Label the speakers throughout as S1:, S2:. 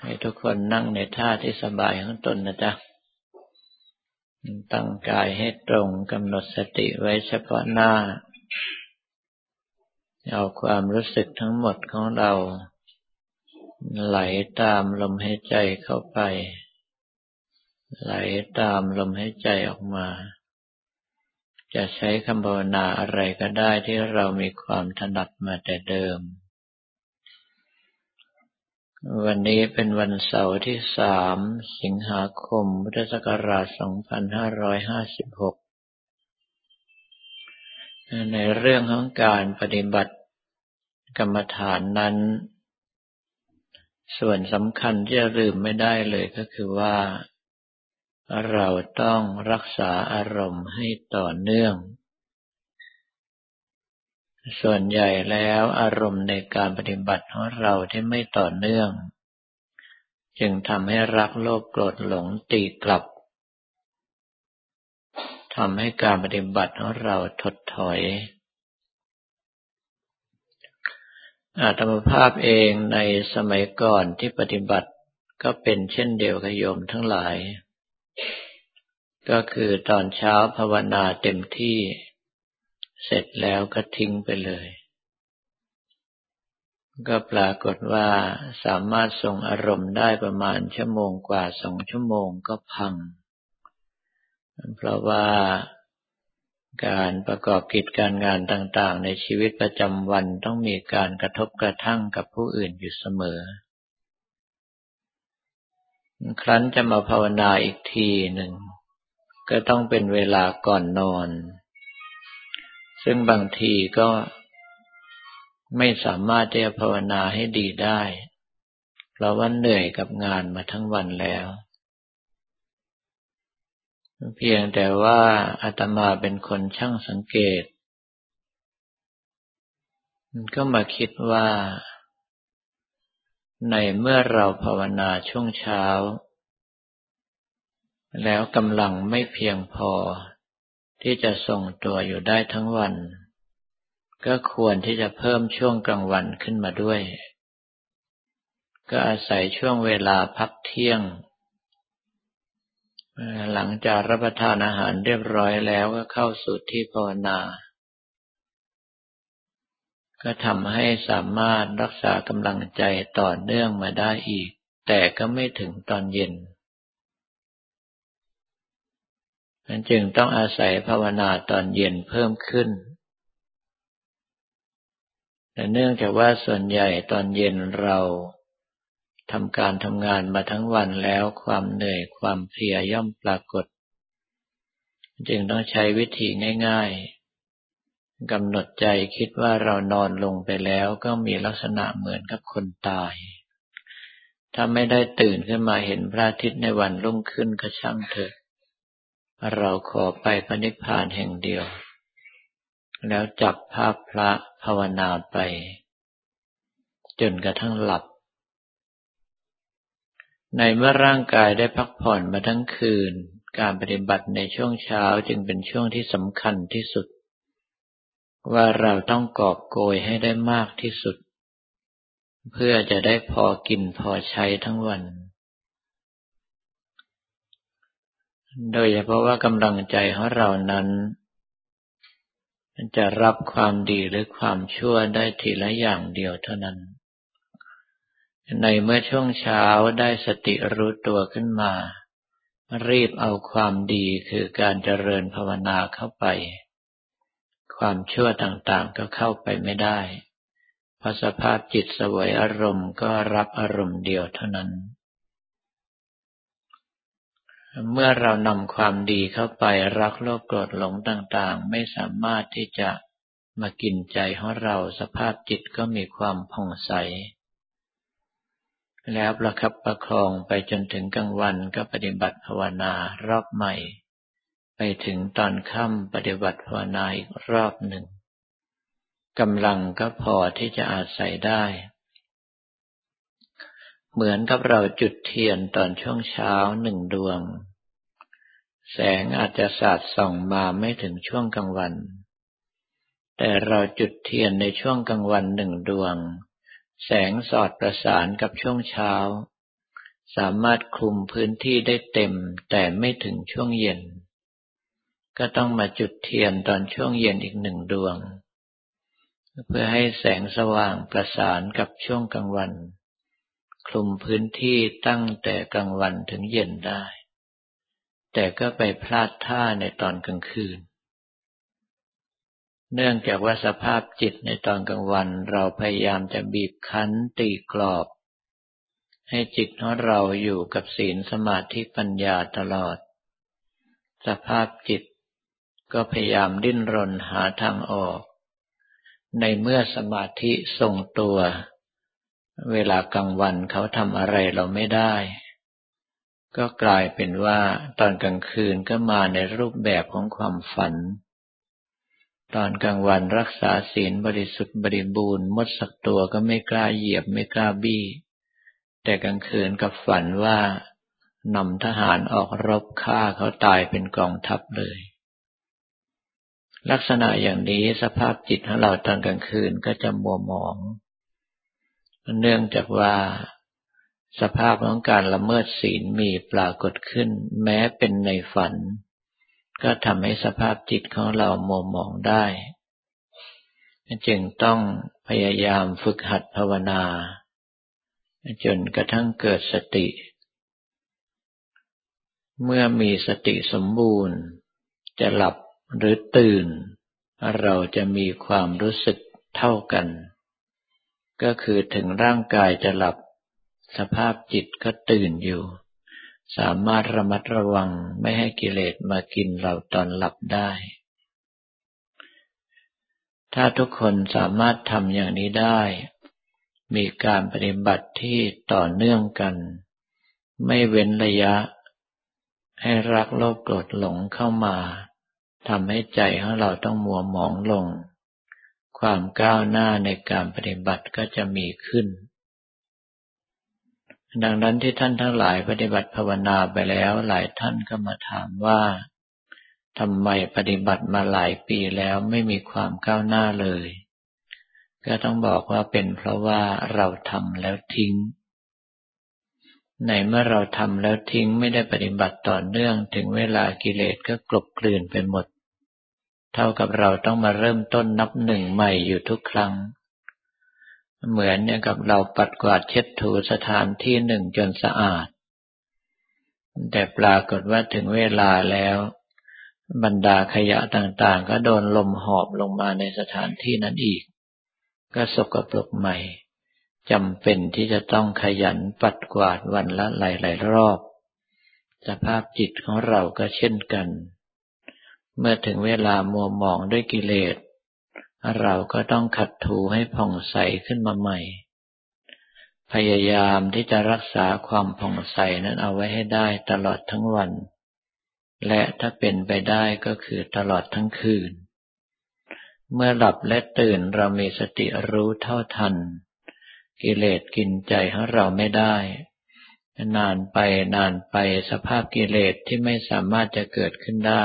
S1: ให้ทุกคนนั่งในท่าที่สบายของตนนะจ๊ะ ตั้งกายให้ตรงกำหนดสติไว้เฉพาะหน้า เอาความรู้สึกทั้งหมดของเรา ไหลตามลมหายใจเข้าไป ไหลตามลมหายใจออกมา จะใช้คำภาวนาอะไรก็ได้ที่เรามีความถนัดมาแต่เดิม วันนี้เป็นวันเสาร์ที่สามสิงหาคม พุทธศักราช 2556 ในเรื่องของการปฏิบัติกรรมฐานนั้น ส่วนสำคัญที่จะลืมไม่ได้เลยก็คือว่า เราต้องรักษาอารมณ์ให้ต่อเนื่อง ส่วนใหญ่แล้วอารมณ์ในการปฏิบัติของเราที่ไม่ต่อเนื่อง จึงทำให้รักโลภโกรธหลงตีกลับทำให้การปฏิบัติของเราถดถอย อาตมภาพเองในสมัยก่อนที่ปฏิบัติก็เป็นเช่นเดียวกับโยมทั้งหลาย ก็คือตอนเช้าภาวนาเต็มที่ เสร็จแล้วก็ทิ้งไปเลย ก็ปรากฏว่าสามารถทรงอารมณ์ได้ประมาณชั่วโมงกว่าสองชั่วโมงก็พัง เพราะว่าการประกอบกิจการงานต่างๆ ในชีวิตประจำวันต้องมีการกระทบกระทั่งกับผู้อื่นอยู่เสมอ ครั้นจะมาภาวนาอีกทีหนึ่ง ก็ต้องเป็นเวลาก่อนนอน ซึ่งบางทีก็ไม่สามารถจะภาวนาให้ดีได้ เพราะว่าเหนื่อยกับงานมาทั้งวันแล้ว เพียงแต่ว่าอาตมาเป็นคนช่างสังเกต ก็มาคิดว่า ในเมื่อเราภาวนาช่วงเช้า แล้วกำลังไม่เพียงพอ ที่จะทรงตัวอยู่ได้ทั้งวัน ก็ควรที่จะเพิ่มช่วงกลางวันขึ้นมาด้วย ก็อาศัยช่วงเวลาพักเที่ยง หลังจากรับประทานอาหารเรียบร้อยแล้วก็เข้าสู่ที่ภาวนา ก็ทำให้สามารถรักษากำลังใจต่อเนื่องมาได้อีก แต่ก็ไม่ถึงตอนเย็น นั้นจึงต้องอาศัยภาวนาตอนเย็นเพิ่มขึ้นแต่เนื่องจากว่าส่วนใหญ่ตอนเย็นเราทำการทำงานมาทั้งวันแล้วความเหนื่อยความเพลียย่อมปรากฏ จึงต้องใช้วิธีง่ายๆกำหนดใจคิดว่าเรานอนลงไปแล้วก็มีลักษณะเหมือนกับคนตาย ถ้าไม่ได้ตื่นขึ้นมาเห็นพระอาทิตย์ในวันรุ่งขึ้นก็ช่างเถอะ เราขอไปพระนิพพานแห่งเดียว แล้วจับภาพพระภาวนาไป จนกระทั่งหลับ ในเมื่อร่างกายได้พักผ่อนมาทั้งคืน การปฏิบัติในช่วงเช้าจึงเป็นช่วงที่สำคัญที่สุด ว่าเราต้องกอบโกยให้ได้มากที่สุด เพื่อจะได้พอกินพอใช้ทั้งวัน โดยเฉพาะว่ากำลังใจของเรานั้นจะรับความดีหรือความชั่วได้ทีละอย่างเดียวเท่านั้น ในเมื่อช่วงเช้าได้สติรู้ตัวขึ้นมา รีบเอาความดีคือการเจริญภาวนาเข้าไป ความชั่วต่างๆก็เข้าไปไม่ได้ เพราะสภาพจิตสวยอารมณ์ก็รับอารมณ์เดียวเท่านั้น เมื่อเรานำความดีเข้าไปรักโลภโกรธหลงต่างๆ ไม่สามารถที่จะมากินใจของเราสภาพจิตก็มีความผ่องใส แล้วประคับประคองไปจนถึงกลางวันก็ปฏิบัติภาวนารอบใหม่ ไปถึงตอนค่ำปฏิบัติภาวนาอีกรอบหนึ่งกำลังก็พอที่จะอาศัยได้ เหมือนกับเราจุดเทียนตอนช่วงเช้าหนึ่งดวง แสงอาจจะสาดส่องมาไม่ถึงช่วงกลางวัน แต่เราจุดเทียนในช่วงกลางวันหนึ่งดวง แสงสอดประสานกับช่วงเช้า สามารถคลุมพื้นที่ได้เต็มแต่ไม่ถึงช่วงเย็น ก็ต้องมาจุดเทียนตอนช่วงเย็นอีกหนึ่งดวง เพื่อให้แสงสว่างประสานกับช่วงกลางวัน คลุมพื้นที่ตั้งแต่กลางวันถึงเย็นได้ แต่ก็ไปพลาดท่าในตอนกลางคืน เนื่องจากว่าสภาพจิตในตอนกลางวันเราพยายามจะบีบคั้นตีกรอบ ให้จิตของเราอยู่กับศีลสมาธิปัญญาตลอด สภาพจิตก็พยายามดิ้นรนหาทางออก ในเมื่อสมาธิทรงตัว เวลากลางวันเขาทำอะไรเราไม่ได้ ก็กลายเป็นว่าตอนกลางคืนก็มาในรูปแบบของความฝัน ตอนกลางวันรักษาศีลบริสุทธิ์บริบูรณ์มดสักตัวก็ไม่กล้าเหยียบไม่กล้าบี้ แต่กลางคืนกับฝันว่านำทหารออกรบฆ่าเขาตายเป็นกองทัพเลย ลักษณะอย่างนี้สภาพจิตของเราตอนกลางคืนก็จะมัวหมอง เนื่องจากว่าสภาพของการละเมิดศีลมีปรากฏขึ้น แม้เป็นในฝัน ก็ทำให้สภาพจิตของเรามัวหมองได้ จึงต้องพยายามฝึกหัดภาวนา จนกระทั่งเกิดสติ เมื่อมีสติสมบูรณ์ จะหลับหรือตื่น เราจะมีความรู้สึกเท่ากัน ก็คือถึงร่างกายจะหลับ สภาพจิตก็ตื่นอยู่ สามารถระมัดระวังไม่ให้กิเลสมากินเราตอนหลับได้ ถ้าทุกคนสามารถทำอย่างนี้ได้ มีการปฏิบัติที่ต่อเนื่องกัน ไม่เว้นระยะ ให้รักโลภโกรธหลงเข้ามาทำให้ใจของเราต้องมัวหมองลง ความก้าวหน้าในการปฏิบัติก็จะมีขึ้น ดังนั้นที่ท่านทั้งหลายปฏิบัติภาวนาไปแล้วหลายท่านก็มาถามว่าทำไมปฏิบัติมาหลายปีแล้วไม่มีความก้าวหน้าเลย ก็ต้องบอกว่าเป็นเพราะว่าเราทำแล้วทิ้ง ในเมื่อเราทำแล้วทิ้งไม่ได้ปฏิบัติต่อเนื่องถึงเวลากิเลสก็กลบกลืนไปหมด เท่ากับเราต้องมาเริ่มต้นนับหนึ่งใหม่อยู่ทุกครั้ง เหมือนเนี่ยกับเราปัดกวาดเช็ดถูสถานที่หนึ่งจนสะอาด แต่ปรากฏว่าถึงเวลาแล้ว บรรดาขยะต่างๆ ก็โดนลมหอบลงมาในสถานที่นั้นอีก ก็สกปรกใหม่จำเป็นที่จะต้องขยันปัดกวาดวันละหลายๆรอบ สภาพจิตของเราก็เช่นกัน เมื่อถึงเวลามัวหมองด้วยกิเลส เราก็ต้องขัดถูให้ผ่องใสขึ้นมาใหม่ พยายามที่จะรักษาความผ่องใสนั้นเอาไว้ให้ได้ตลอดทั้งวัน และถ้าเป็นไปได้ก็คือตลอดทั้งคืน เมื่อหลับและตื่นเรามีสติรู้เท่าทัน กิเลสกินใจของเราไม่ได้ นานไปนานไปสภาพกิเลสที่ไม่สามารถจะเกิดขึ้นได้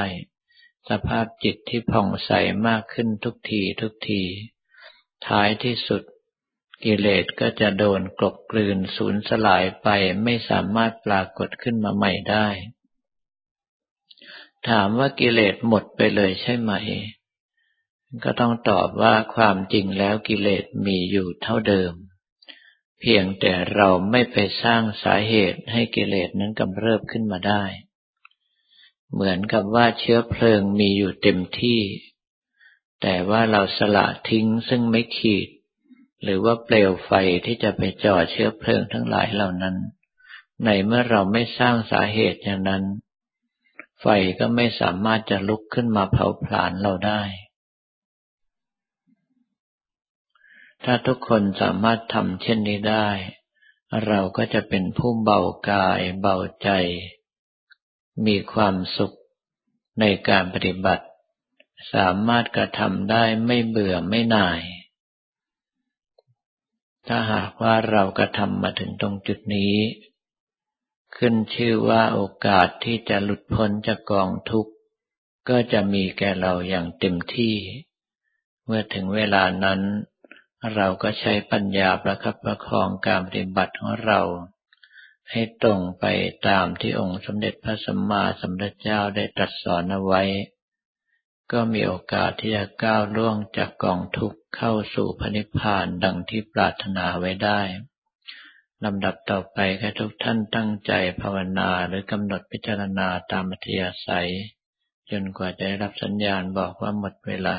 S1: สภาพจิตที่ผ่องใสมากขึ้นทุกทีทุกที ท้ายที่สุด กิเลสก็จะโดนกลบกลืนสูญสลายไปไม่สามารถปรากฏขึ้นมาใหม่ได้ ถามว่ากิเลสหมดไปเลยใช่ไหม ก็ต้องตอบว่าความจริงแล้วกิเลสมีอยู่เท่าเดิม เพียงแต่เราไม่ไปสร้างสาเหตุให้กิเลสนั้นกำเริบขึ้นมาได้ เหมือนกับว่าเชื้อเพลิงมีอยู่เต็มที่ แต่ว่าเราสละทิ้งซึ่งไม่ขีด หรือว่าเปลวไฟที่จะไปจ่อเชื้อเพลิงทั้งหลายเหล่านั้น ในเมื่อเราไม่สร้างสาเหตุอย่างนั้น ไฟก็ไม่สามารถจะลุกขึ้นมาเผาผลาญเราได้ ถ้าทุกคนสามารถทำเช่นนี้ได้ เราก็จะเป็นผู้เบากายเบาใจ มีความสุขในการปฏิบัติ สามารถกระทำได้ไม่เบื่อไม่น่าย ถ้าหากว่าเรากระทำมาถึงตรงจุดนี้ ขึ้นชื่อว่าโอกาสที่จะหลุดพ้นจากกองทุกข์ ก็จะมีแก่เราอย่างเต็มที่ เมื่อถึงเวลานั้น เราก็ใช้ปัญญาประคับประคองการปฏิบัติของเรา ให้ตรงไปตามที่องค์สมเด็จพระสัมมาสัมพุทธเจ้าได้ตรัสสอนเอาไว้ ก็มีโอกาสที่จะก้าวล่วงจากกองทุกข์เข้าสู่พระนิพพานดังที่ปรารถนาไว้ได้ลำดับต่อไปให้ทุกท่านตั้งใจภาวนาหรือกำหนดพิจารณาตามอัธยาศัย จนกว่าจะได้รับสัญญาณบอกว่าหมดเวลา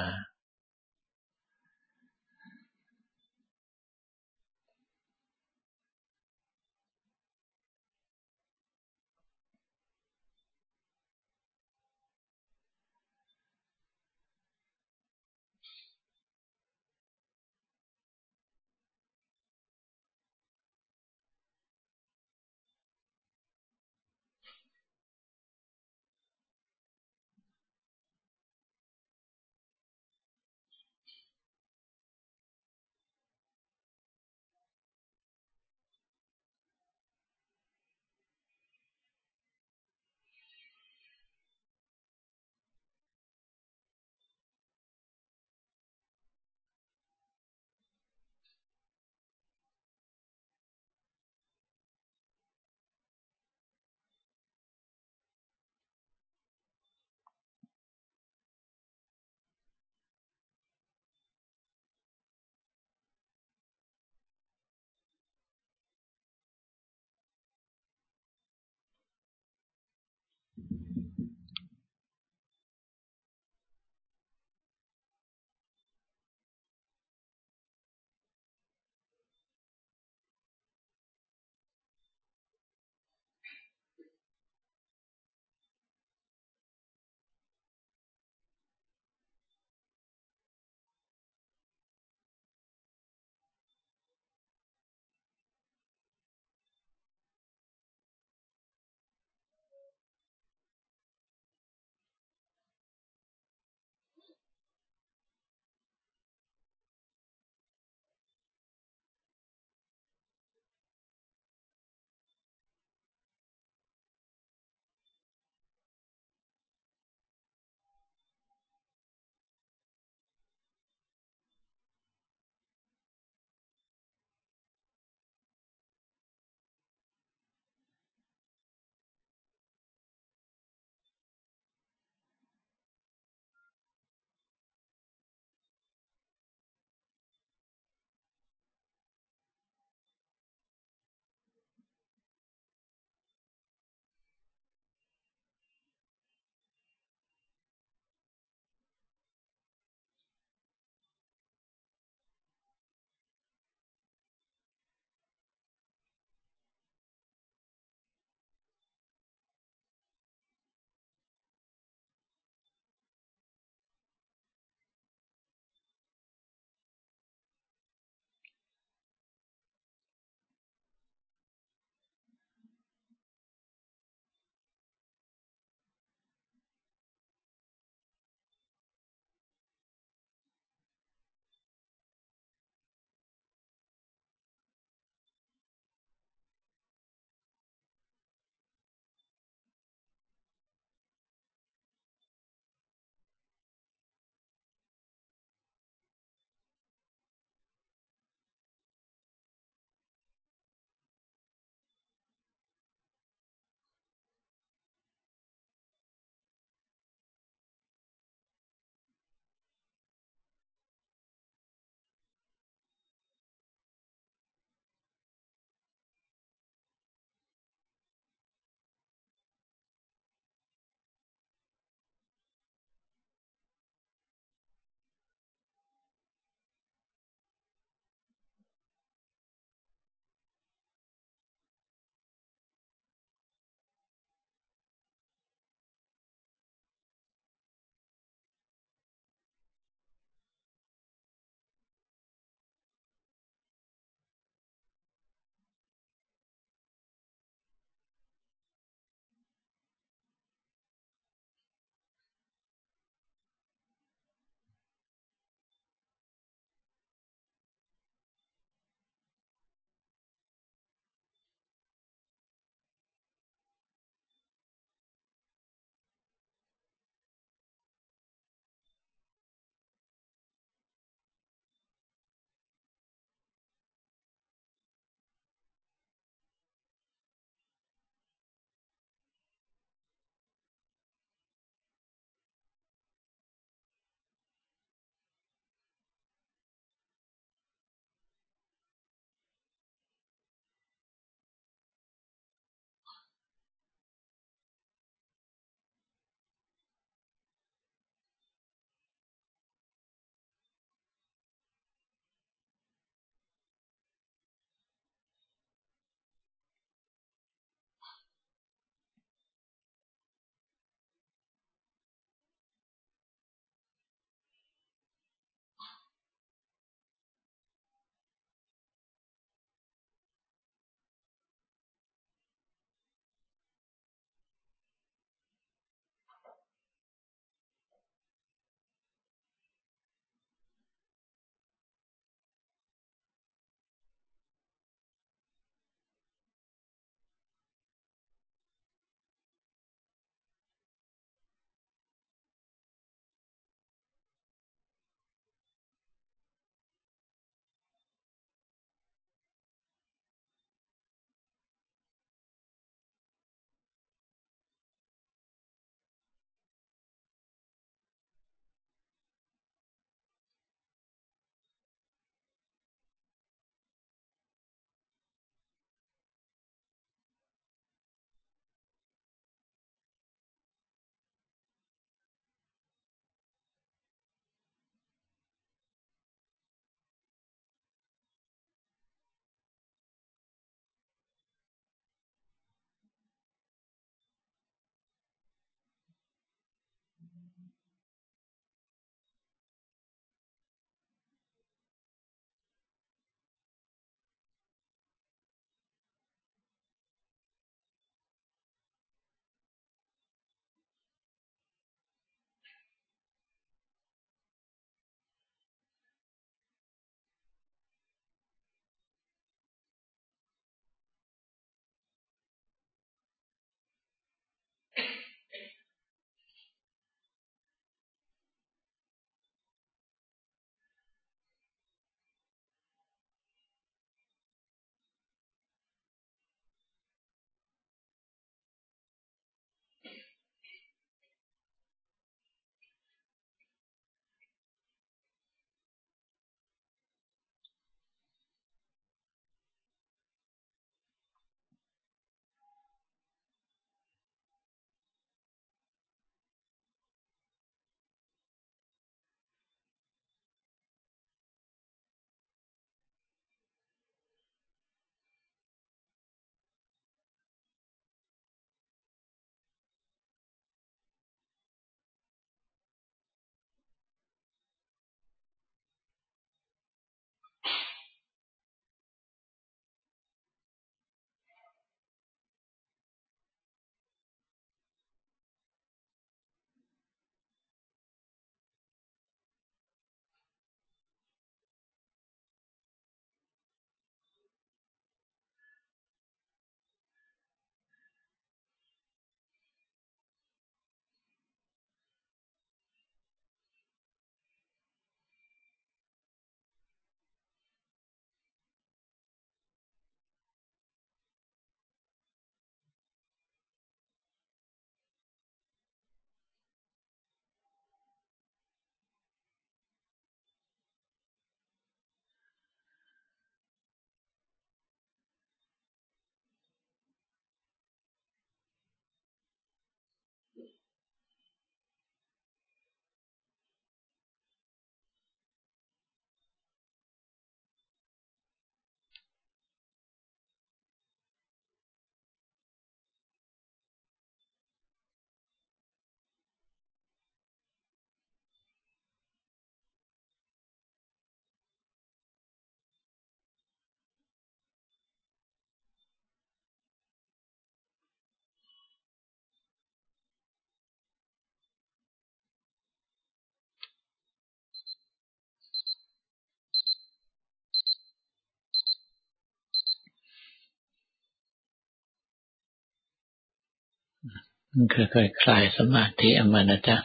S1: ค่อยๆคคลายสมาธิออกมานะจ๊ะ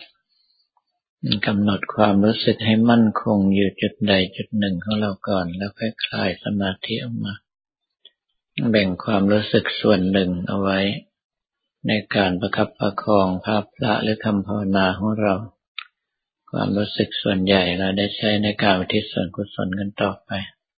S1: กำหนดความรู้สึกให้มั่นคงอยู่จุดใดจุดหนึ่งของเราก่อน แล้วค่อยคลายสมาธิออกมา แบ่งความรู้สึกส่วนหนึ่งเอาไว้ ในการประคับประคองภาพพระหรือคำภาวนาของเรา ความรู้สึกส่วนใหญ่เราได้ใช้ในการอุทิศส่วนกุศลกันต่อไป